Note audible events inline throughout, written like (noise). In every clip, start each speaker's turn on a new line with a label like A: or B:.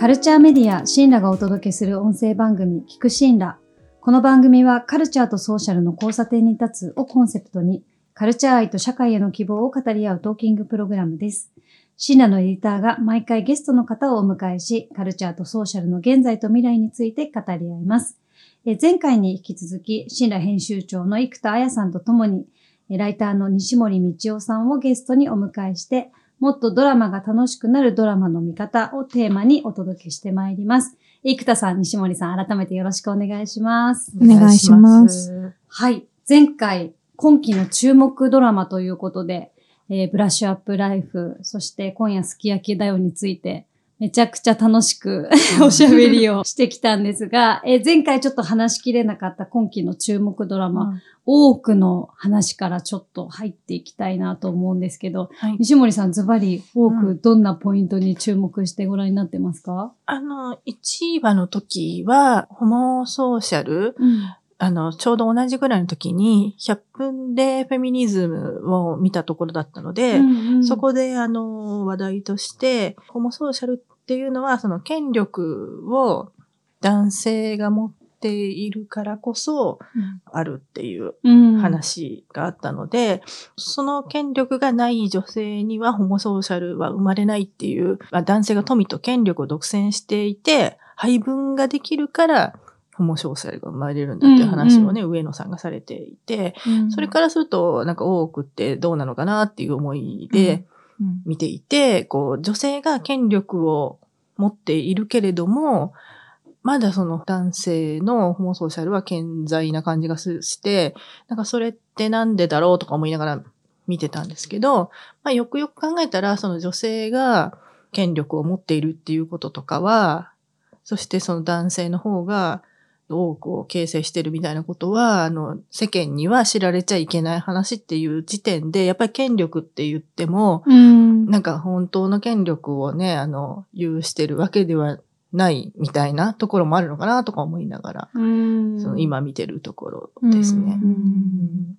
A: カルチャーメディアシンラがお届けする音声番組聞くシンラ。この番組はカルチャーとソーシャルの交差点に立つをコンセプトにカルチャー愛と社会への希望を語り合うトーキングプログラムです。シンラのエディターが毎回ゲストの方をお迎えし、カルチャーとソーシャルの現在と未来について語り合います。え前回に引き続き、シンラ編集長の生田彩さんとともに、ライターの西森道夫さんをゲストにお迎えして、もっとドラマが楽しくなるドラマの見方をテーマにお届けしてまいります。生田さん、西森さん、改めてよろしくお願いします。
B: お願いします。
A: はい。前回、今期の注目ドラマということで、えーブラッシュアップライフ、そして今夜すき焼きだよについて、めちゃくちゃ楽しくおしゃべりをしてきたんですが、えー前回ちょっと話しきれなかった今期の注目ドラマ、多くの話からちょっと入っていきたいなと思うんですけど、
B: はい。
A: 西森さんズバリ多
B: う
A: くどんなポイントに注目してご覧になってますか、
B: あの、1話の時は、ホモソーシャル、
A: うん
B: あの、ちょうど同じぐらいの時に、100分でフェミニズムを見たところだったので、
A: うんうん。
B: そこで、あの、話題として、ホモソーシャルっていうのは、その権力を男性が持っているからこそ、あるっていう
A: うん。
B: 話があったので、その権力がない女性にはホモソーシャルは生まれないっていう、まあ、男性が富と権力を独占していて、配分ができるから、ホモソーシャルが生まれるんだっていう話をね、上野さんがされていて、それからすると、なんか多くってどうなのかなっていう思いで見ていて、こう、女性が権力を持っているけれども、まだその男性のホモソーシャルは健在な感じがすして、なんかそれってなんでだろうとか思いながら見てたんですけど、まあよくよく考えたら、その女性が権力を持っているっていうこととかは、そしてその男性の方が多くを形成してるみたいなことは、あの、世間には知られちゃいけない話っていう時点で、やっぱり権力って言っても、
A: うん。
B: なんか本当の権力をね、あの、有してるわけではないみたいなところもあるのかなとか思いながら、
A: うん。
B: その今見てるところですね。
A: うん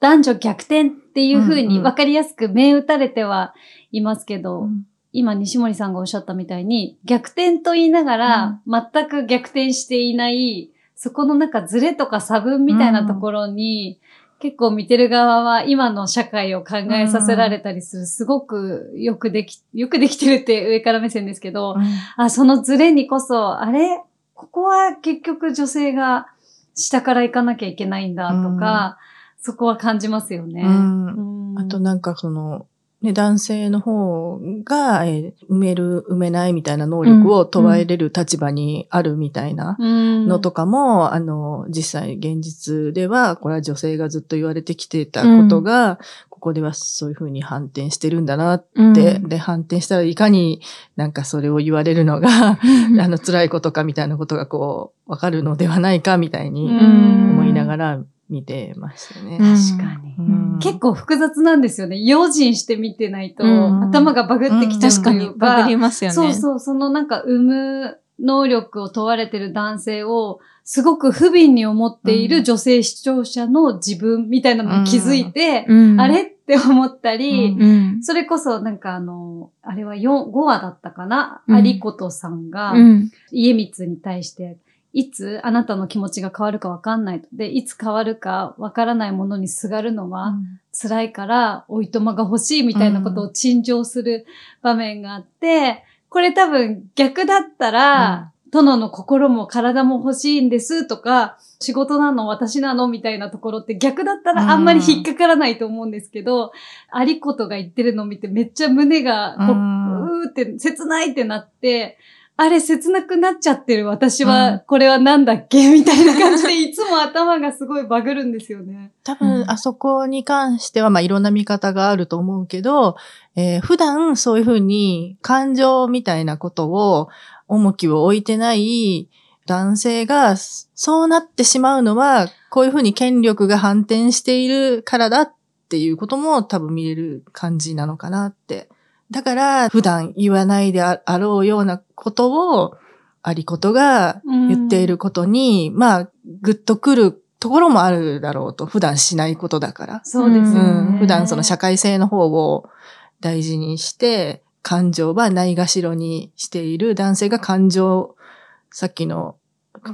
A: 男女逆転っていうふうに分かりやすく銘打たれてはいますけど、
B: うん
A: 今西森さんがおっしゃったみたいに逆転と言いながら、全く逆転していない、そこのなんかズレとか差分みたいなところに、結構見てる側は今の社会を考えさせられたりする、すごくよくでき、よくできてるって上から目線ですけど、あ、そのズレにこそ、あれ？ここは結局女性が下から行かなきゃいけないんだとか、そこは感じますよね。
B: うん。
A: うん。
B: あとなんかその、ね、男性の方が、えー埋める、埋めないみたいな能力を問われる立場にあるみたいな
A: うん。
B: のとかも、あの、実際現実では、これは女性がずっと言われてきてたことが、ここではそういうふうに反転してるんだなって、で、反転したらいかになんかそれを言われるのが、(laughs) あの、辛いことかみたいなことがこう、わかるのではないかみたいに思いながら見てましたね。
A: 確かに。
B: うん。
A: 結構複雑なんですよね。用心して見てないと、
B: うん。
A: 頭がバグってきちゃう
B: うん
A: というか、
C: バグりますよね。
A: そうそう、そのなんか産む能力を問われてる男性を、すごく不憫に思っている女性視聴者の自分みたいなのに気づいて、
C: うん。
A: あれって思ったり。それこそなんかあの、あれは4、5話だったかな、
C: うん。
A: 有ことさんが、
C: うん。
A: 家光に対して、いつあなたの気持ちが変わるかわかんないと。で、いつ変わるかわからないものにすがるのは辛いから、おいとまが欲しいみたいなことを陳情する場面があって、これ多分逆だったら、殿の心も体も欲しいんですとか、仕事なの私なのみたいなところって逆だったらあんまり引っかからないと思うんですけど、有ことが言ってるのを見てめっちゃ胸がこう
B: うん。
A: うーって切ないってなって、あれ切なくなっちゃってる私
B: う
A: は
B: ん
A: これはなんだっけ？(laughs) みたいな感じでいつも頭がすごいバグるんですよね。
B: 多
C: う
B: 分、
C: ん
B: あそこに関しては、まあ、いろんな見方があると思うけど、えー普段そういうふうに感情みたいなことを重きを置いてない男性が、そうなってしまうのは、こういうふうに権力が反転しているからだっていうことも多分見れる感じなのかなって。だから、普段言わないでああろうようなことを、ありことが言っていることに、まあ、ぐっとくるところもあるだろうと。普段しないことだから。
A: そうですよね。
B: うん。普段その社会性の方を大事にして感情はないがしろにしている男性が感情、さっきの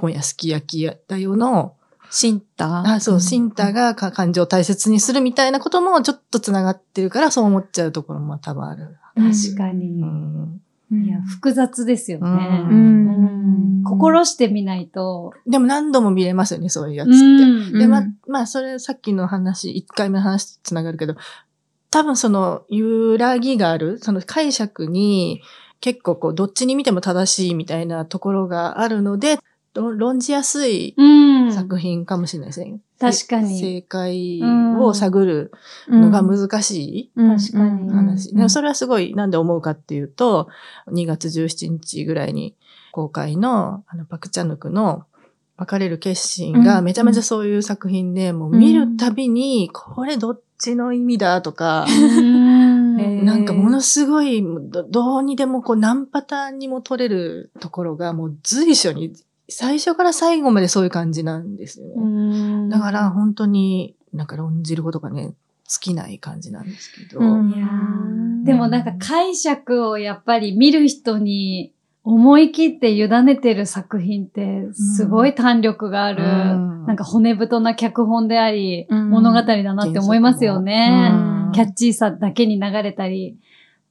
B: 今夜すき焼きだよの、
C: シンタ
B: あ、そう、シンタがか感情を大切にするみたいなこともちょっと繋がってるからそう思っちゃうところも多分ある。
A: 確かに。
B: うん
A: いや、複雑ですよね。
B: うん
A: うん心してみないと。
B: でも何度も見れますよね、そういうやつ
A: う
B: って。
A: ん
B: で、ま
C: うん、
B: まあ、それさっきの話、一回目の話と繋がるけど、多分その揺らぎがある、その解釈に結構こう、どっちに見ても正しいみたいなところがあるので、論論じやすい
A: うん
B: 作品かもしれないですね。
A: 確かに。
B: 正解を探るのが難しい
A: 確かに。
B: 話。
C: うん。
B: でもそれはすごいなんで思うかっていうと、2月17日ぐらいに公開のあのパクチャヌクの別れる決心が
C: うん。
B: めちゃめちゃそういう作品で、もう見るたびに、これどっちの意味だとか、
A: うん。(laughs)
B: なんかものすごい、どどうにでもこう何パターンにも取れるところがもう随所に、最初から最後までそういう感じなんですよね。
A: うん
B: だから本当になんか論じることがね、尽きない感じなんですけど。
A: でもなんか解釈をやっぱり見る人に思い切って委ねてる作品ってすごい弾力がある、
B: うん
A: なんか骨太な脚本であり、
C: うん
A: 物語だなって思いますよね。
B: うん
A: キャッチーさだけに流れたり、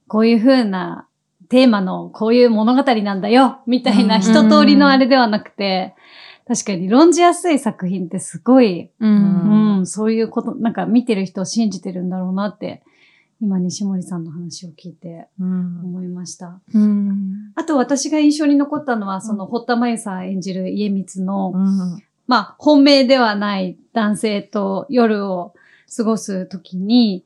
A: こういう風なテーマのこういう物語なんだよみたいな
B: うん
A: 一通りのあれではなくて、確かに論じやすい作品ってすごい、
C: う。
A: うんん、そういうこと、なんか見てる人を信じてるんだろうなって、今西森さんの話を聞いて
B: うん
A: 思いました。
C: うん。
A: あと私が印象に残ったのは、その堀田真由さん演じる家光の、
B: うん
A: まあ、本命ではない男性と夜を過ごすときに、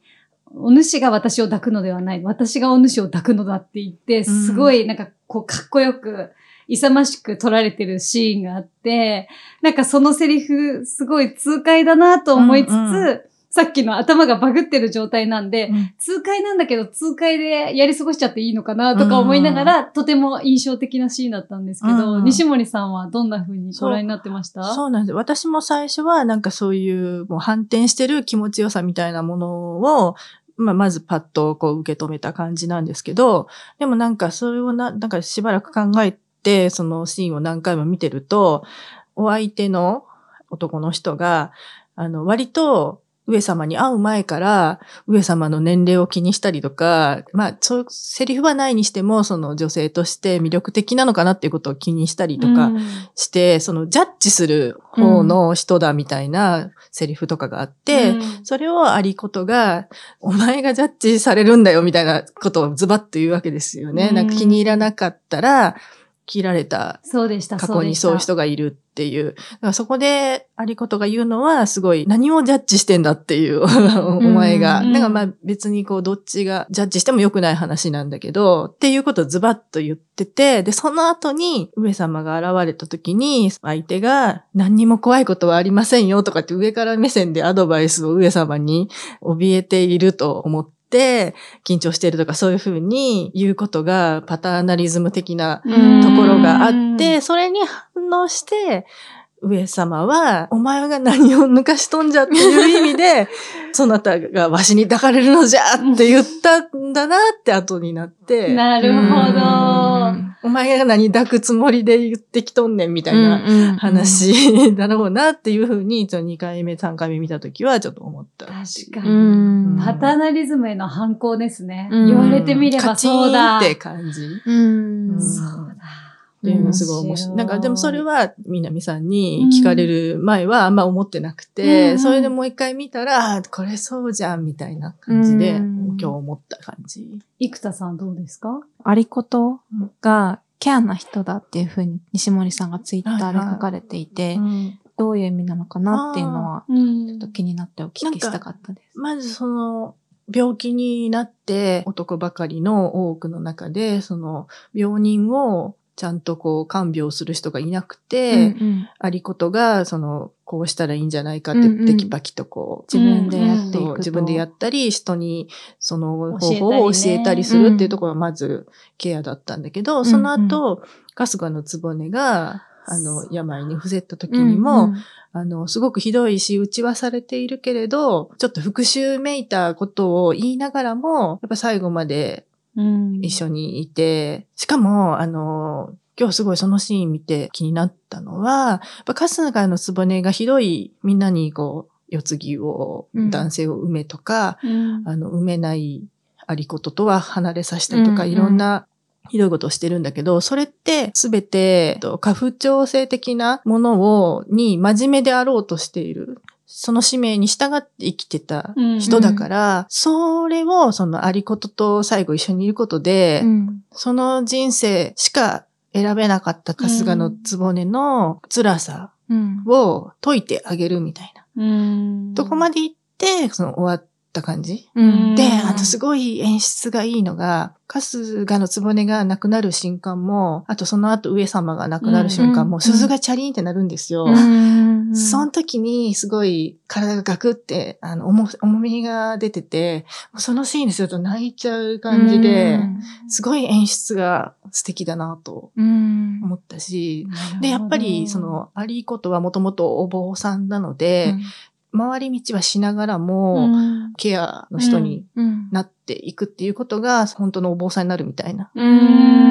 A: お主が私を抱くのではない、私がお主を抱くのだって言って、すごいなんかこうかっこよく、勇ましく撮られてるシーンがあって、なんかそのセリフすごい痛快だなと思いつつ、
B: うんう
A: さっきの頭がバグってる状態なんで、
B: うん。
A: 痛快なんだけど痛快でやり過ごしちゃっていいのかなとか思いながら、とても印象的なシーンだったんですけど、
B: うん
A: 西森さんはどんな風にご覧になってました？
B: そうなんです。私も最初はなんかそういうもう反転してる気持ちよさみたいなものを、まあ、まずパッとこう受け止めた感じなんですけど、でもなんかそれをな、なんかしばらく考えて、そのシーンを何回も見てると、お相手の男の人が、あの、割と上様に会う前から上様の年齢を気にしたりとか、まあ、そうセリフはないにしても、その女性として魅力的なのかなっていうことを気にしたりとか、
A: うん。
B: して、そのジャッジする方の人だみたいなセリフとかがあって、
A: うん。
B: それをありことが、お前がジャッジされるんだよみたいなことをズバッと言うわけですよね。
A: うん。
B: なんか気に入らなかったら、切られた
A: そうでした、
B: 過去にそういう人
A: が。
B: がいるっていう。だからそこでありことが言うのはすごい何をジャッジしてんだっていう、(laughs) お前が。
A: うん
B: だからまあ別にこうどっちがジャッジしても良くない話なんだけど、っていうことをズバッと言ってて、で、その後に上様が現れた時に相手が何にも怖いことはありませんよとかって上から目線でアドバイスを上様に怯えていると思って、緊張しているとかそういうふうに言うことがパターナリズム的な
A: うん。
B: ところがあって、それに反応して、上様は、お前が何を抜かしとんじゃっていう意味で、(laughs) そなたがわしに抱かれるのじゃって言ったんだなって後になって、
A: なるほど。
B: お前が何抱くつもりで言ってきとんねんみたいな
C: な
B: 話だろうなっていうふうに、2回目、3回目見たときはちょっと思った。
A: 確か
C: う
A: に。
C: ん。
A: パターナリズムへの反抗ですね。
C: うん
A: 言われてみればそうだ。
B: カチンって感じ。
C: うん。
A: そうだ。
B: っていうのすごい面白い。なんかでもそれは南さんに聞かれる前はあんま思ってなくて、
A: うん。
B: それでもう一回見たら、あこれそうじゃんみたいな感じで、
C: うん。
B: 今日思った感じ。
A: 生田さんどうですか？
C: ありことがケアな人だっていうふうに西森さんがツイッターで書かれていて、
B: うん。
C: どういう意味なのかなっていうのは、
A: うん。
C: ちょっと気になってお聞きしたかったです。
B: まずその、病気になって男ばかりの多くの中で、その病人をちゃんとこう看病する人がいなくて、
C: うん
B: ありことが、その、こうしたらいいんじゃないかって
C: うんうん。
B: テキパキとこう、
C: 自分でやっていく
B: 自分でやったり、人にその方法を教えたりするっていうところがまずケアだったんだけど、その後、春日の局が、あの、病に伏せた時にも、あの、すごくひどいし、打ちはされているけれど、ちょっと復讐めいたことを言いながらも、やっぱ最後まで
A: うん
B: 一緒にいて、しかも、あの、今日すごいそのシーン見て気になったのは、春日の局がひどいみんなにこう、世継ぎを、
C: うん。
B: 男性を埋めとか、
A: うん。
B: あの、埋めないありこととは離れさせたりとか、
C: うんうん。
B: いろんなひどいことをしてるんだけど、それってすべて、えっと過不調性的なものを、に真面目であろうとしている。その使命に従って生きてた人だから、それをそのありことと最後一緒にいることで、
C: うん。
B: その人生しか選べなかった春日の局の辛さ
C: うん。
B: を解いてあげるみたいな。
A: うん。
B: とこまで行って、その終わった感じ？
C: うん。
B: で、あの、すごい演出がいいのが、春日の局が亡くなる瞬間も、あとその後上様が亡くなる瞬間も、
C: うん。
B: 鈴がチャリンってなるんですよ。
C: うん。
B: その時にすごい体がガクって、あの、重重みが出てて、そのシーンにすると泣いちゃう感じで、すごい演出が素敵だなと
C: うん。
B: 思ったし、で、やっぱり、そ、の、アリーコトはもともとお坊さんなので、回り道はしながらも、ケアの人に
C: うん。
B: なっていくっていうことが、本当のお坊さんになるみたいな、
A: う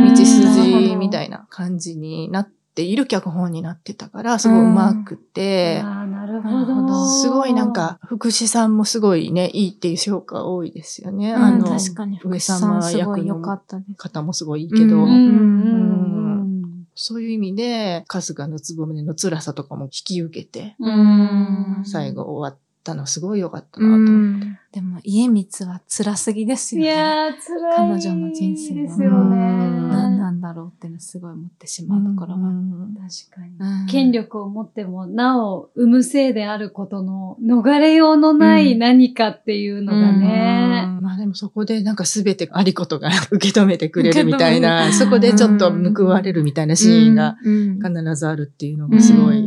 A: ん。
B: 道筋みたいな感じになっている脚本になってたから、すごいうまくて、
A: なるほど。
C: ど
B: すごいなんか、福士さんもすごいね、いいっていう評価多いですよね。
C: うん
B: あの、
C: 確かに福
B: 上様役の。方もすごいいいけど、
C: うん
B: そういう意味で、春日のつぼめの辛さとかも引き受けて、最後終わったのすごい良かった
C: う
B: なと思って。
C: んでも家光は辛すぎですよね。
A: いやー、辛い。
C: 彼女の人生は
A: ですよね。
C: 何なんだろうっていうのすごい思ってしまうところは。
B: うん
A: 確かに。
C: うん
A: 権力を持っても、なお、生むせいであることの、逃れようのない何かっていうのがね。
B: うんまあでもそこでなんか全てありことが受け止めてくれるみたいな、
C: る
B: そこでちょっと報われるみたいなシーンが
C: うん
B: 必ずあるっていうのがすごい、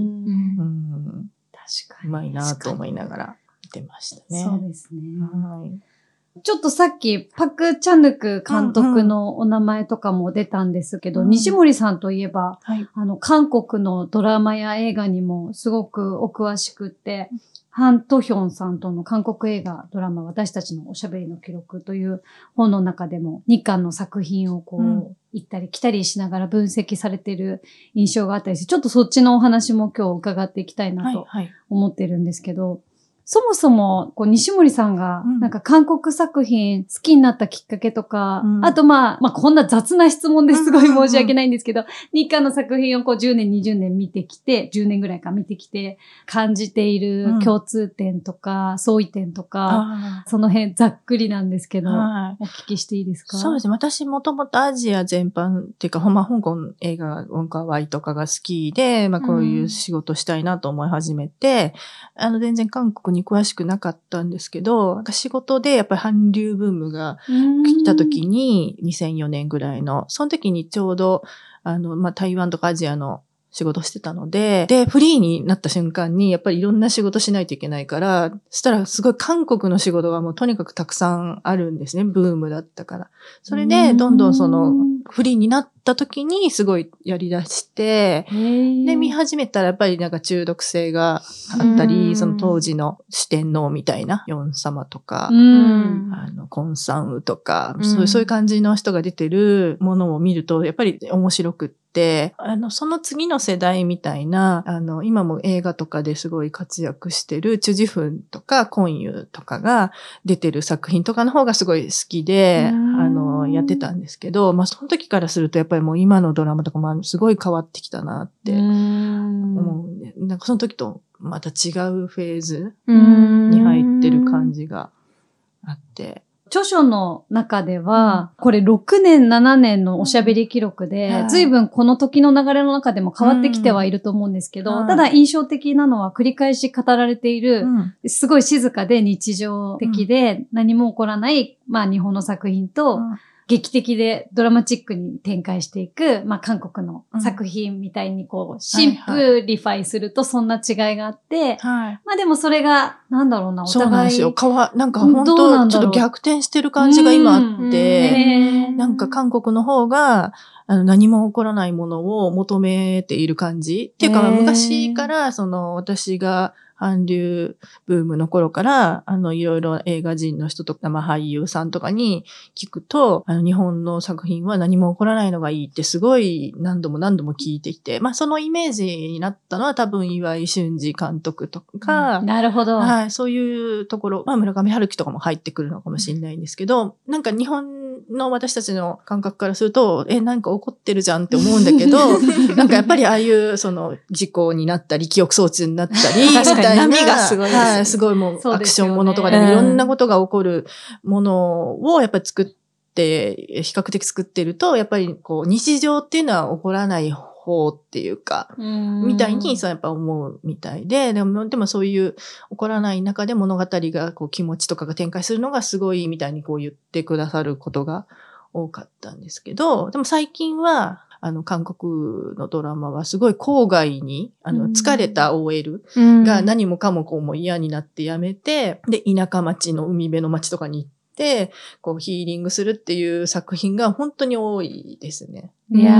B: うまいなと思いながら見てました
A: に。
B: ね。
A: そうですね。
B: はい
A: ちょっとさっき、パク・チャヌク監督のお名前とかも出たんですけど、
B: うん
A: 西森さんといえば、
B: はい。
A: あの、韓国のドラマや映画にもすごくお詳しくって、ハン・トヒョンさんとの韓国映画、ドラマ、私たちのおしゃべりの記録という本の中でも、日韓の作品をこう、
B: うん
A: 行ったり来たりしながら分析されている印象があったりして、ちょっとそっちのお話も今日伺っていきたいなと。
B: はいはい。
A: 思ってるんですけど、そもそも、こう、西森さんが
B: うん、
A: なんか韓国作品好きになったきっかけとか、
B: うん。
A: あとまあ、まあこんな雑な質問ですごい
B: うんうんうん。
A: 申し訳ないんですけど、日韓の作品をこう10年、20年見てきて、10年ぐらいか見てきて、感じている
B: うん。
A: 共通点とか、相違点とか、
B: あ
A: その辺ざっくりなんですけど、
B: ーはい。
A: お聞きしていいですか？
B: そうです。ね。私もともとアジア全般っていうか、ほんま香港映画、音楽ワイとかが好きで、まあこういう仕事したいなと思い始めて、あの全然韓国に詳しくなかったんですけど、なんか仕事でやっぱり韓流ブームが来た時に、2004年ぐらいの、その時にちょうど、あの、まあ台湾とかアジアの仕事してたので、で、フリーになった瞬間に、やっぱりいろんな仕事しないといけないから、そしたらすごい韓国の仕事がもうとにかくたくさんあるんですね。ブームだったから。それで、どんどんその、フリーになった時にすごいやり出して、で、見始めたらやっぱりなんか中毒性があった
C: う
B: り、
C: ん。
B: その当時の四天王みたいな、ヨン様とか、
A: うん。
B: あの、コンサンウとか、
C: うん
B: そういうそういう感じの人が出てるものを見ると、やっぱり面白くって、あの、その次の世代みたいな、あの、今も映画とかですごい活躍してる、チュジフンとか、コンユとかが出てる作品とかの方がすごい好きで、
A: うん。
B: あの、やってたんですけど、まあ、その時からすると、やっぱりもう今のドラマとかもすごい変わってきたなって
A: うん。
B: 思うんで、なんかその時とまた違うフェーズ
C: うん。
B: に入ってる感じがあって、
A: 著書の中では、これ6年、7年のおしゃべり記録で、
B: はい。
A: 随分この時の流れの中でも変わってきてはいると思うんですけど、ただ印象的なのは繰り返し語られている、
B: うん。
A: すごい静かで日常的で何も起こらない、まあ日本の作品と、劇的でドラマチックに展開していく、まあ韓国の作品みたいにこう、 simplify するとそんな違いがあって、
B: はい。
A: まあでもそれが、なんだろうな、お
B: そうなん
A: 互い。
B: ですよ。変わ、なんか
A: うん
B: 本当ちょっと逆転してる感じが今あ
A: うん
B: って、なんか韓国の方が、あの、何も起こらないものを求めている感じ。っていうか、昔から、その、私が韓流ブームの頃から、あの、いろいろ映画人の人とか、まあ俳優さんとかに聞くと、あの、日本の作品は何も起こらないのがいいってすごい何度も何度も聞いてきて、まあそのイメージになったのは多分岩井俊二監督とか、
A: なるほど。
B: はい、そういうところ、まあ村上春樹とかも入ってくるのかもしれないんですけど、なんか日本の私たちの感覚からすると、え、なんか怒ってるじゃんって思うんだけど、(laughs) なんかやっぱりああいう、その、事故になったり、記憶装置になったり、たいな。
C: 波がすごいです
B: はい、すごいもう、アクションものとかでも
C: うん。
B: いろんなことが起こるものをやっぱり作って、比較的作ってると、やっぱりこう、日常っていうのは起こらない方っていうか、み
A: み
B: たいに、そうやっぱ思うみたいで、でも、でもそういう起こらない中で物語がこう気持ちとかが展開するのがすごいみたいにこう言ってくださることが多かったんですけど、でも最近は、あの、韓国のドラマはすごい郊外に、あの、
A: うん
B: 疲れた OL
C: うん
B: が何もかもこうもう嫌になってやめて、で、田舎町の海辺の町とかに行って、こうヒーリングするっていう作品が本当に多いですね。
A: いやー、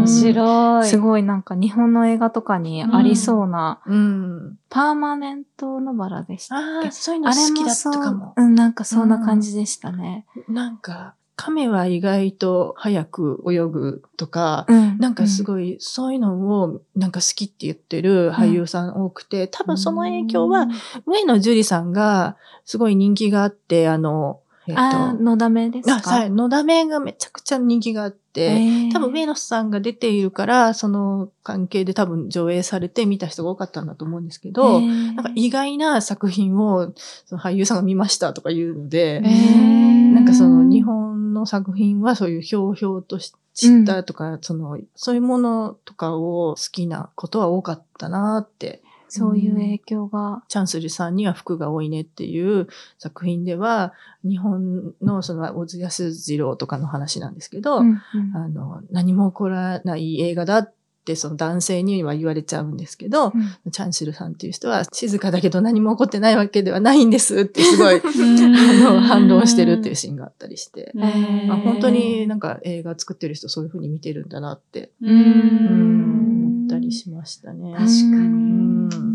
A: 面白い。
C: すごいなんか日本の映画とかにありそうな、
B: うん。
C: パーマネントノバラでしたっけ？
B: ああ、そういうの
C: あれ
B: 好きだっ
C: もそう
B: たかも。
C: うん、なんかそんな感じでしたね。
B: なんか、亀は意外と早く泳ぐとか、
C: うん。
B: なんかす
C: い。
B: ごい、そういうのをなんか好きって言ってる俳優さん多くて、多分その影響は、上野樹里さんがすごい人気があって、あの、えっ、と、
C: あー、のだめです
B: あ、
C: か
B: はい、のだめがめちゃくちゃ人気があって、
C: えー。
B: 多分上野さんが出ているから、その関係で多分上映されて見た人が多かったんだと思うんですけど、
C: えー。
B: なんか意外な作品をその俳優さんが見ましたとか言うので、
C: えー。
B: なんかその日本の作品はそういうひょうひょうとし知ったとか、その、そういうものとかを好きなことは多かったなって、
C: そういう影響が。
B: チャンスルさんには服が多いねっていう作品では、日本のその小津安二郎とかの話なんですけど、
C: うんうん。
B: あの、何も起こらない映画だってその男性には言われちゃうんですけど、
C: うん。
B: チャンシルさんっていう人は静かだけど何も起こってないわけではないんですってすごい、(laughs) あ
A: うん。
B: の、反論してるっていうシーンがあったりして。まあ、本当になんか映画作ってる人そういう風に見てるんだなって、思ったりしましたね。
A: 確かに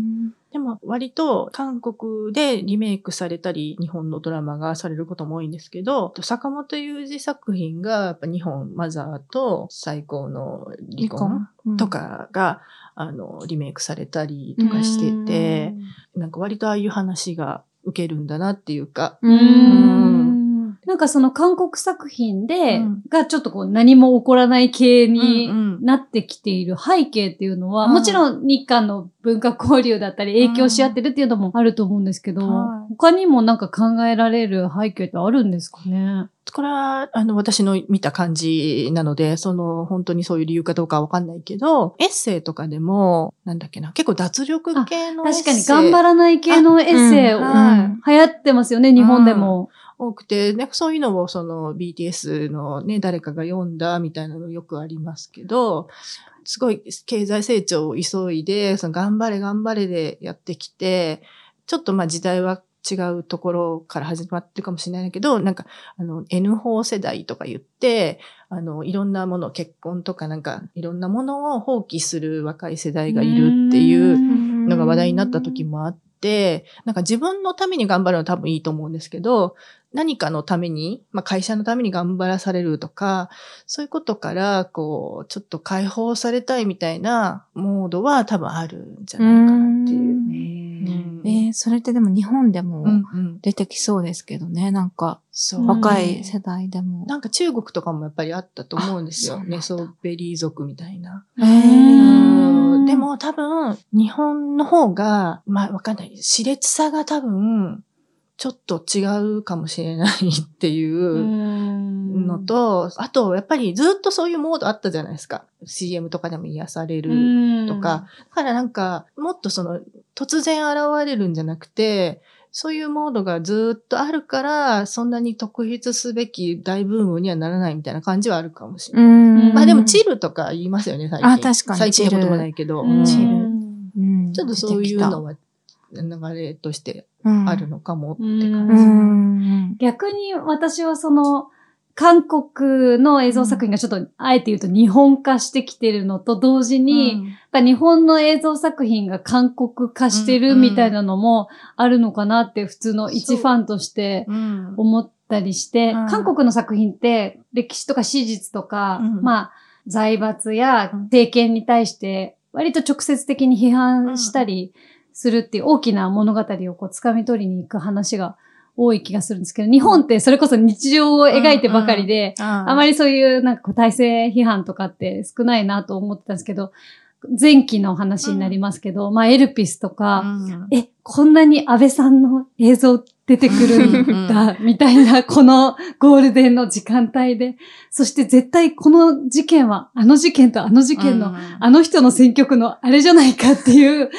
B: 割と韓国でリメイクされたり日本のドラマがされることも多いんですけど、坂本雄二作品がやっぱ日本マザーと最高の離婚
C: うん。
B: とかが、あの、リメイクされたりとかしてて、なんか割とああいう話が受けるんだなっていうか、
A: うーんなんかその韓国作品で、
B: うん。
A: がちょっとこう何も起こらない系に
B: うんうん。
A: なってきている背景っていうのは、
B: うん
A: もちろん日韓の文化交流だったり影響し合ってるっていうのもあると思うんですけど、
B: はい。
A: 他にもなんか考えられる背景ってあるんですかね？
B: これは、あの、私の見た感じなので、その、本当にそういう理由かどうかはわかんないけど、エッセイとかでも、なんだっけな、結構脱力系のエッセイ。
A: 確かに頑張らない系のエッセイ、
B: うんは
A: 流行ってますよね、日本でも。
B: 多くて、ね、そういうのをその BTS のね、誰かが読んだみたいなのよくありますけど、すごい経済成長を急いで、その頑張れ頑張れでやってきて、ちょっとまあ時代は違うところから始まってるかもしれないけど、なんか、あの、N 法世代とか言って、あの、いろんなもの、結婚とかなんか、いろんなものを放棄する若い世代がいるっていうのが話題になった時もあって、なんか自分のために頑張るのは多分いいと思うんですけど、何かのために、まあ会社のために頑張らされるとか、そういうことから、こう、ちょっと解放されたいみたいなモードは多分あるんじゃないかなっていう。うん
C: えーそれってでも日本でも
B: うんうん
C: 出てきそうですけどね、なんか
B: そう。
C: 若い世代でも。
B: なんか中国とかもやっぱりあったと思うんですよ。
C: あそうなんだ
B: ネソベリー族みたいな。
C: へ
B: うんで、も多分、日本の方が、まあわかんない。熾烈さが多分、ちょっと違うかもしれないっていうのと、あと、やっぱりずっとそういうモードあったじゃないですか。CM とかでも癒されるとか。だからなんか、もっとその、突然現れるんじゃなくて、そういうモードがずっとあるから、そんなに特筆すべき大ブームにはならないみたいな感じはあるかもしれない。
C: うん
B: まあでも、チルとか言いますよね、最近。
C: あ確かに
B: 最近のこともないけど。
A: うん
C: チル
B: ちょっとそういうのは流れとしてあるのかもって
A: うん。
B: 感
C: う
B: じ。
C: ん。
A: 逆に私はその、韓国の映像作品がちょっと、あえて言うと日本化してきてるのと同時に、やっぱ日本の映像作品が韓国化してるみたいなのもあるのかなって普通の一ファンとして
B: う。ん
A: 思ったりして、
B: うん。
A: 韓国の作品って歴史とか史実とか、
B: うん。
A: まあ財閥や
B: うん。
A: 政権に対して割と直接的に批判したりするっていう大きな物語をこう掴み取りに行く話が多い気がするんですけど、日本ってそれこそ日常を描いてばかりで、
B: あ
A: あまりそういうなんかこう体制批判とかって少ないなと思ってたんですけど、前期の話になりますけど、まあエルピスとか、
B: うん。
A: え、こんなに安倍さんの映像出てくるんだ、みたいな、このゴールデンの時間帯で。そして絶対この事件は、あの事件とあの事件の、
B: うん。
A: あの人の選曲のあれじゃないかっていう、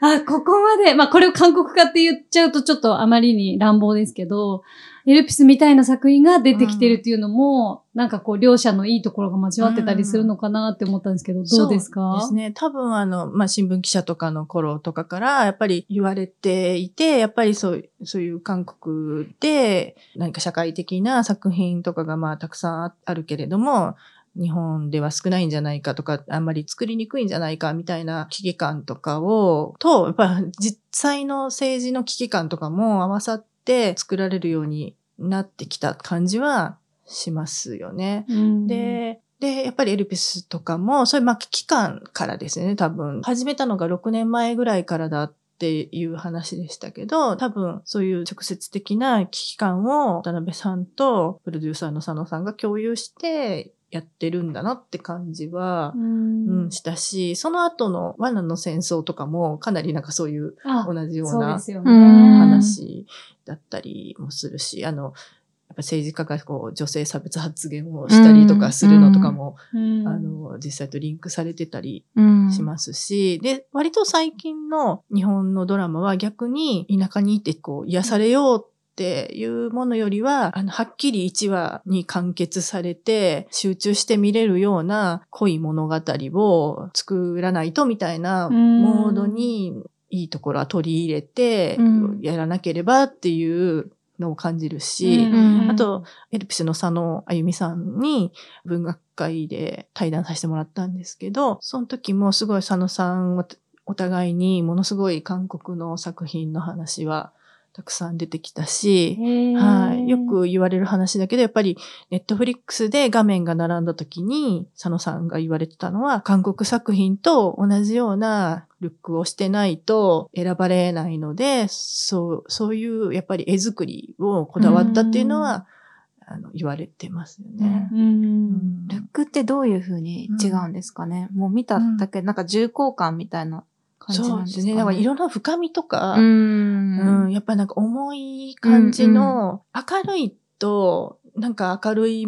A: あ、ここまで、まあこれを韓国化って言っちゃうとちょっとあまりに乱暴ですけど、エルピスみたいな作品が出てきてるっていうのも、なんかこう両者のいいところが交わってたりするのかなって思ったんですけど、どうですか？
B: そうですね。多分あの、まあ、新聞記者とかの頃とかから、やっぱり言われていて、やっぱりそう、そういう韓国で何か社会的な作品とかがまあ、たくさんああるけれども、日本では少ないんじゃないかとか、あんまり作りにくいんじゃないかみたいな危機感とかを、と、やっぱり実際の政治の危機感とかも合わさって作られるようになってきた感じはしますよね。
A: うん
B: で、で、やっぱりエルピスとかも、そういうまあ危機感からですね、多分。始めたのが6年前ぐらいからだっていう話でしたけど、多分そういう直接的な危機感を渡辺さんとプロデューサーの佐野さんが共有してやってるんだなって感じは、
A: うん。
B: うん、したし、その後の罠の戦争とかもかなりなんかそういう
A: あ
B: 同じような。話だったりもするし、あの、やっぱ政治家がこう女性差別発言をしたりとかするのとかも、
A: うん。
B: あの、実際とリンクされてたり
C: うん。
B: しますし、で、割と最近の日本のドラマは逆に田舎にいてこう癒されようっていうものよりは、あの、はっきり1話に完結されて、集中して見れるような濃い物語を作らないとみたいな
A: うん。
B: モードにいいところは取り入れて
C: うん、
B: やらなければっていうのを感じるし、
A: うん
B: あと、エルピスの佐野あゆみさんに文学会で対談させてもらったんですけど、その時もすごい佐野さんおお互いにものすごい韓国の作品の話はたくさん出てきたし、はい。よく言われる話だけど、やっぱりネットフリックスで画面が並んだ時に、佐野さんが言われてたのは、韓国作品と同じようなルックをしてないと選ばれないので、そう、そういうやっぱり絵作りをこだわったっていうのは、あの、言われてますよね。
A: うん
B: うん。
C: ルックってどういう風に違うんですかね、もう見ただけ、なんか重厚感みたいな感じ
B: そ
C: なんでかね。
B: うですすね。だから色の深みとか、
C: う。
B: うんん、やっぱなんか重い感じの、明るいと、なんか明るい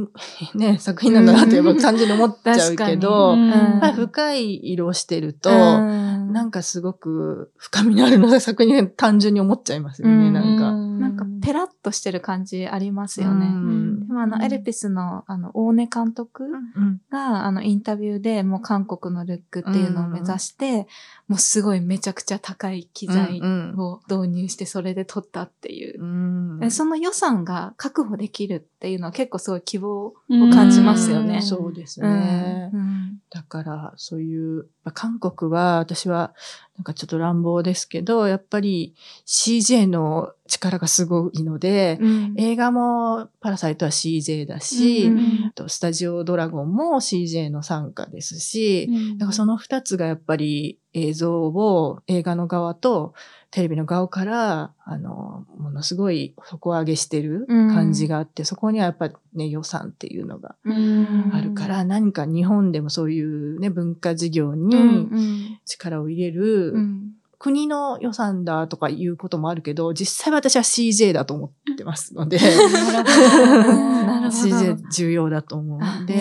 B: ね、作品なんだなってやっぱ単純に思っちゃうけど、
A: うん
B: やっぱり深い色をしてると、
C: うん
B: なんかすごく深みのあるのが作品単純に思っちゃいますよね、
C: うん
B: なんか。
C: なんかペラッとしてる感じありますよね。
B: うん。
C: でもあの、エルピスの、あの、大根監督
B: うん。
C: が、あの、インタビューでもう韓国のルックっていうのを目指して、もうすごいめちゃくちゃ高い機材
B: うん
C: を導入して、それで撮ったっていう。その予算が確保できるっていうのは結構すごい希望を感じますよね。
B: そうです
C: うん。
B: ね。
C: うん。
B: だから、そういう、まあ韓国は、私は、なんかちょっと乱暴ですけど、やっぱり CJ の力がすごいので、
C: うん。
B: 映画もパラサイトは CJ だし、
C: うん
B: スタジオドラゴンも CJ の参加ですし、だからその二つがやっぱり映像を映画の側とテレビの側から、あの、ものすごい底上げしてる感じがあって、そこにはやっぱね、予算っていうのが
C: うん。
B: あるから、何か日本でもそういうね、文化事業
C: うん
B: に力を入れる、
C: うん。
B: 国の予算だとかいうこともあるけど、実際私は CJ だと思ってますので、(laughs) (laughs) CJ 重要だと思うん
C: そう
B: で、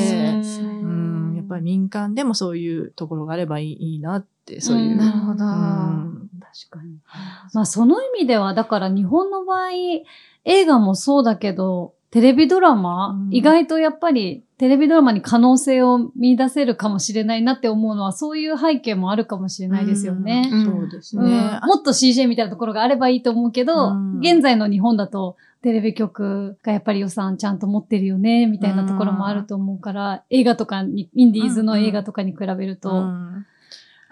B: やっぱり民間でもそういうところがあればいいいいなって、そういう。
A: うん。
C: なるほど。
B: うん
A: 確かに。まあその意味では、だから日本の場合、映画もそうだけど、テレビドラマ、
B: うん。
A: 意外とやっぱりテレビドラマに可能性を見出せるかもしれないなって思うのは、そういう背景もあるかもしれないですよね。
B: うん。そうです
A: うん。
B: ね。
A: もっと CJ みたいなところがあればいいと思うけど、
B: うん。
A: 現在の日本だと、テレビ局がやっぱり予算ちゃんと持ってるよね、みたいなところもあると思うから、映画とかに、インディーズの映画とかに比べると、
B: うん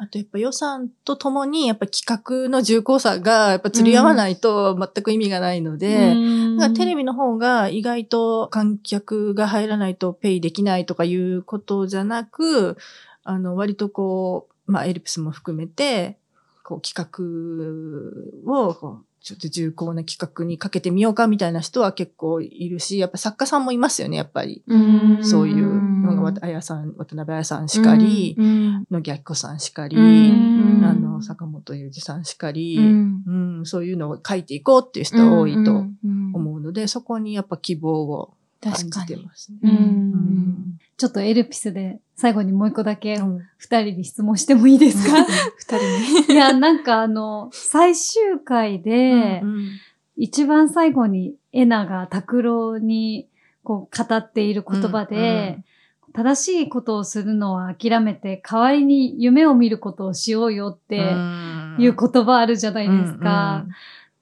B: あとやっぱ予算とともにやっぱ企画の重厚さがやっぱ釣り合わないと全く意味がないので、だからテレビの方が意外と観客が入らないとペイできないとかいうことじゃなく、あの割とこう、まあエルピスも含めて、こう企画をこうちょっと重厚な企画にかけてみようかみたいな人は結構いるし、やっぱ作家さんもいますよね、やっぱり。
C: うん。
B: そういうのが、あやさん、渡辺彩さんしかり、
C: うん。
B: 野木明子さんしかり、
C: うん。
B: あの、坂本雄二さんしかり、
C: う
B: うんんそういうのを書いていこうっていう人が多いと
C: うん
B: 思うので、そこにやっぱ希望を感じ。てますね。
C: うん。
B: うん
A: ちょっとエルピスで最後にもう一個だけ
B: うん。
A: 二人に質問してもいいですか？
C: 二人に。(laughs)
A: いや、なんかあの、最終回で、
B: うん
A: 一番最後にエナが拓郎にこう語っている言葉で、正しいことをするのは諦めて、代わりに夢を見ることをしようよっていう言葉あるじゃないですか。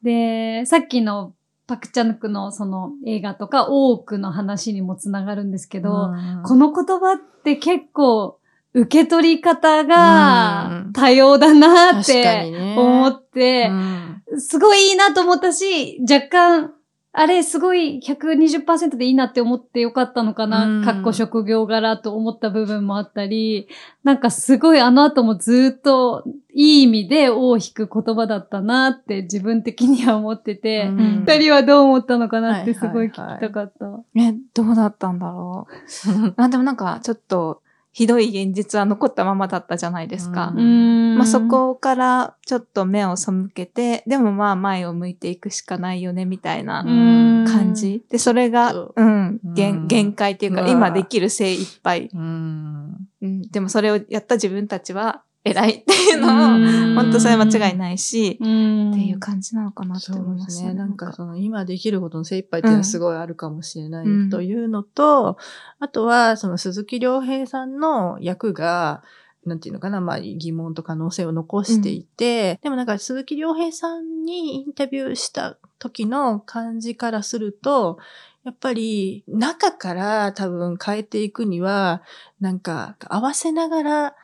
A: で、さっきのパクチャヌクのその映画とか多くの話にもつながるんですけど、この言葉って結構受け取り方が
B: うん。
A: 多様だなって
B: ね。
A: 思って、
B: うん。
A: すごいいいなと思ったし、若干、あれすごい120%でいいなって思ってよかったのか
B: う
A: な、
B: ん
A: かっこ職業柄と思った部分もあったり、なんかすごいあの後もずっといい意味で尾を引く言葉だったなって自分的には思ってて、
B: うん
A: 二人はどう思ったのかなってすごい聞
B: はいはいはい
A: きたかった。
C: え、どうだったんだろう。(laughs) あ、でもなんか、ちょっと、ひどい現実は残ったままだったじゃないですか。まあ、そこからちょっと目を背けて、でもまあ前を向いていくしかないよね、みたいな
A: うん。
C: 感じ。で、それが
B: そう、
C: うん、
B: うん。
C: 限限界っていうか、
B: まあ
C: 今できる精一杯。
B: うん。
C: うん、でもそれをやった自分たちは偉いっていうの
A: うん。
C: を、本当それは間違いないし、
A: うん。
C: っていう感じなのかなって思いました
B: ですね。なんか。その今できることの精一杯っていうのはすごいあるかもしれない
C: うん
B: というのと、あとはその鈴木亮平さんの役が、なんていうのかな、まあ疑問と可能性を残していて、でもなんか鈴木亮平さんにインタビューした時の感じからすると、やっぱり中から多分変えていくには、なんか合わせながら、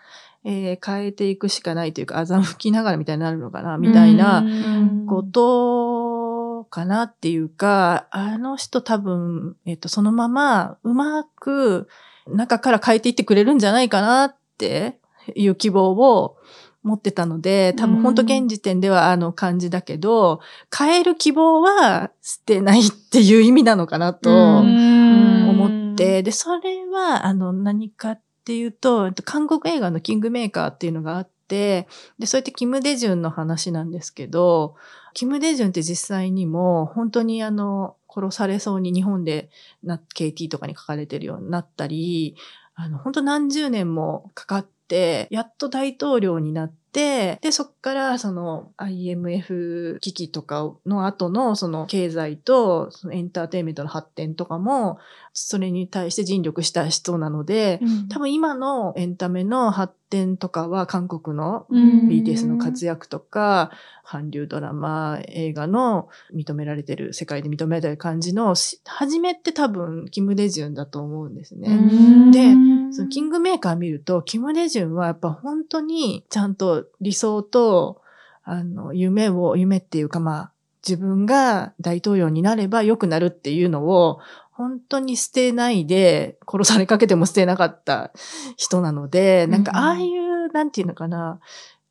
B: えー変えていくしかないというか、欺きながらみたいになるのかな、みたいな、
A: うん。
B: ことかなっていうか、あの人多分、えっと、そのままうまく中から変えていってくれるんじゃないかなっていう希望を持ってたので、多分本当現時点ではあの感じだけど、変える希望は捨てないっていう意味なのかなと
A: うん。
B: 思って、で、それはあの何かってていうと、えっと韓国映画のキングメーカーっていうのがあって、で、そうやってキム・デジュンの話なんですけど、キム・デジュンって実際にも本当にあの、殺されそうに日本でな、KT とかに書かれてるようになったり、あの、本当何十年もかかって、やっと大統領になって、で、そっからその IMF 危機とかの後のその経済とそのエンターテインメントの発展とかも、それに対して尽力した人なので、多分今のエンタメの発展とかは韓国の
A: うん。
B: BTS の活躍とか、韓流ドラマ、映画の認められてる、世界で認められてる感じのし、初めって多分、キム・デジュンだと思うんですね。
A: うん。
B: でそのキングメーカー見ると、キム・デジュンはやっぱ本当にちゃんと理想と、あの、夢を、夢っていうかまあ、自分が大統領になれば良くなるっていうのを、本当に捨てないで、殺されかけても捨てなかった人なので、なんか
C: うん
B: ああいう、なんていうのかな、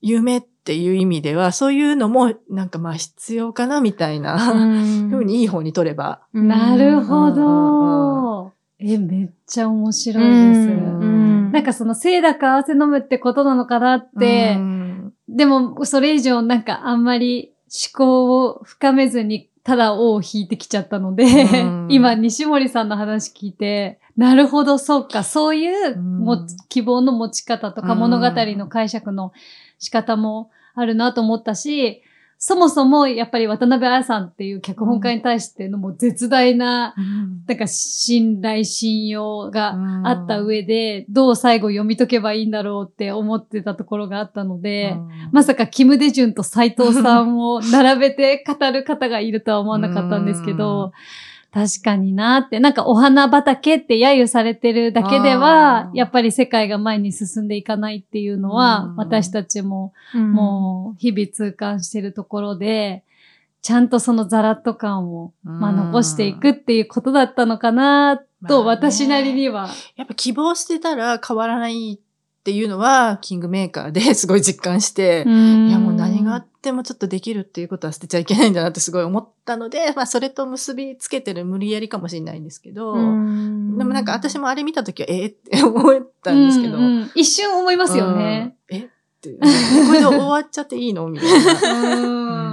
B: 夢っていう意味では、そういうのもなんかまあ必要かなみたいな、ふうにいい方に取れば。
A: なるほ
B: うん
A: ど。え、めっちゃ面白いです。
B: うん
A: なんかその、清濁合わせ飲むってことなのかなって、
B: うん
A: でもそれ以上なんかあんまり思考を深めずに、ただ尾を引いてきちゃったので、
B: うん。(laughs)
A: 今西森さんの話聞いて、なるほど、そうか、そういうも、
B: うん。
A: 希望の持ち方とか
B: うん。
A: 物語の解釈の仕方もあるなと思ったし、そもそもやっぱり渡辺彩さんっていう脚本家に対してのもう絶大ななんか信頼、信用があった上で、どう最後読み解けばいいんだろうって思ってたところがあったので、まさかキム・デジュンと斎藤さんを並べて語る方がいるとは思わなかったんですけど、確かになって、なんかお花畑って揶揄されてるだけでは、やっぱり世界が前に進んでいかないっていうのは、私たちももう日々痛感してるところで、ちゃんとそのザラッと感を、まあ、残していくっていうことだったのかなと、私なりには、
B: やっぱ希望してたら変わらないっていうのは、キングメーカーで (laughs) すごい実感して、いやもう何があってもちょっとできるっていうことは捨てちゃいけないんだなってすごい思ったので、(laughs) まあそれと結びつけてる無理やりかもしれないんですけど、でもなんか私もあれ見たときは、えー、って思ったんですけど、
A: 一瞬思いますよね。
B: えって、これで終わっちゃっていいの？みたいな。(laughs)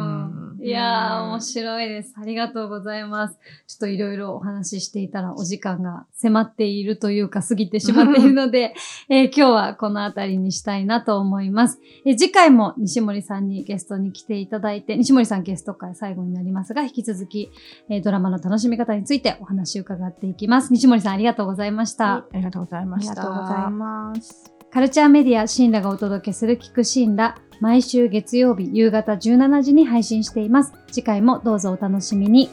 A: いやー、面白いです。ありがとうございます。ちょっといろいろお話ししていたらお時間が迫っているというか過ぎてしまっているので、(laughs) えー、今日はこの辺りにしたいなと思います、えー、次回も西森さんにゲストに来ていただいて、西森さんゲスト会最後になりますが、引き続き、えー、ドラマの楽しみ方についてお話を伺っていきます。西森さんありがとうございました。
B: ありがとうございました。
C: ありがとうございます。
A: カルチャーメディアシンラがお届けする聞くシンラ。毎週月曜日夕方17時に配信しています。次回もどうぞお楽しみに。